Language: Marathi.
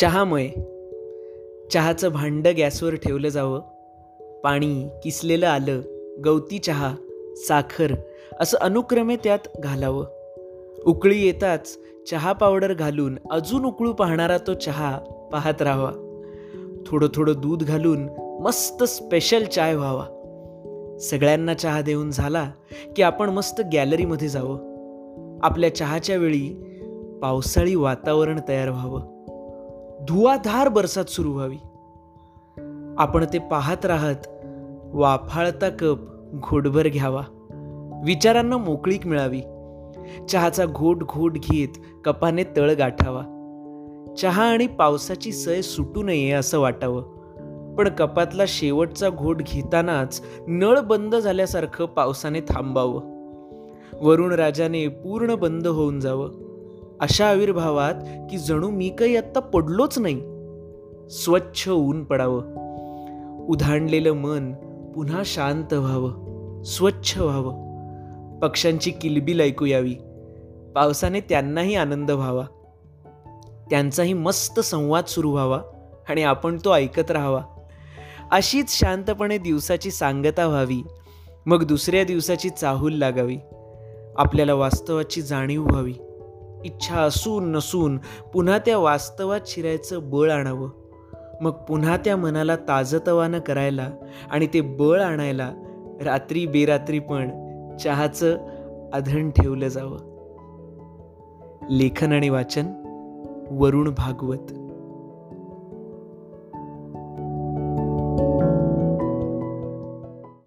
चहामुळे चहाचं भांडं गॅसवर ठेवलं जावं पाणी किसलेलं आलं गवती चहा साखर असं अनुक्रमे त्यात घालावं. उकळी येताच चहा पावडर घालून अजून उकळू पाहणारा तो चहा पाहत राहावा. थोडं थोडं दूध घालून मस्त स्पेशल चाय व्हावा. सगळ्यांना चहा देऊन झाला की आपण मस्त गॅलरीमध्ये जावं. आपल्या चहाच्या वेळी पावसाळी वातावरण तयार व्हावं. धुवाधार बरसात सुरू व्हावी. आपण ते पाहत राहत वाफाळता कप घोटभर घ्यावा. विचारांना मोकळीक मिळावी. चहाचा घोट घोट घेत कपाने तळ गाठावा. चहा आणि पावसाची सय सुटू नये असं वाटावं. पण कपातला शेवटचा घोट घेतानाच नळ बंद झाल्यासारखं पावसाने थांबावं. वरुण राजाने पूर्ण बंद होऊन जावं. अशा आविर्भावात की जणू मी काही आत्ता पडलोच नाही. स्वच्छ ऊन पडावं. उधाणलेलं मन पुन्हा शांत व्हावं. स्वच्छ व्हावं. पक्ष्यांची किलबिल ऐकू यावी पावसाने त्यांनाही आनंद व्हावा. त्यांचाही मस्त संवाद सुरू व्हावा आणि आपण तो ऐकत राहावा. अशीच शांतपणे दिवसाची सांगता व्हावी. मग दुसऱ्या दिवसाची चाहूल लागावी. आपल्याला वास्तवाची जाणीव व्हावी. इच्छा असून नसून पुन्हा त्या वास्तवात शिरायचं बळ आणावं. मग पुन्हा त्या मनाला ताजतवानं करायला आणि ते बळ आणायला रात्री बेरात्री पण चहाचं आधण ठेवलं जावं. लेखन आणि वाचन वरुण भागवत.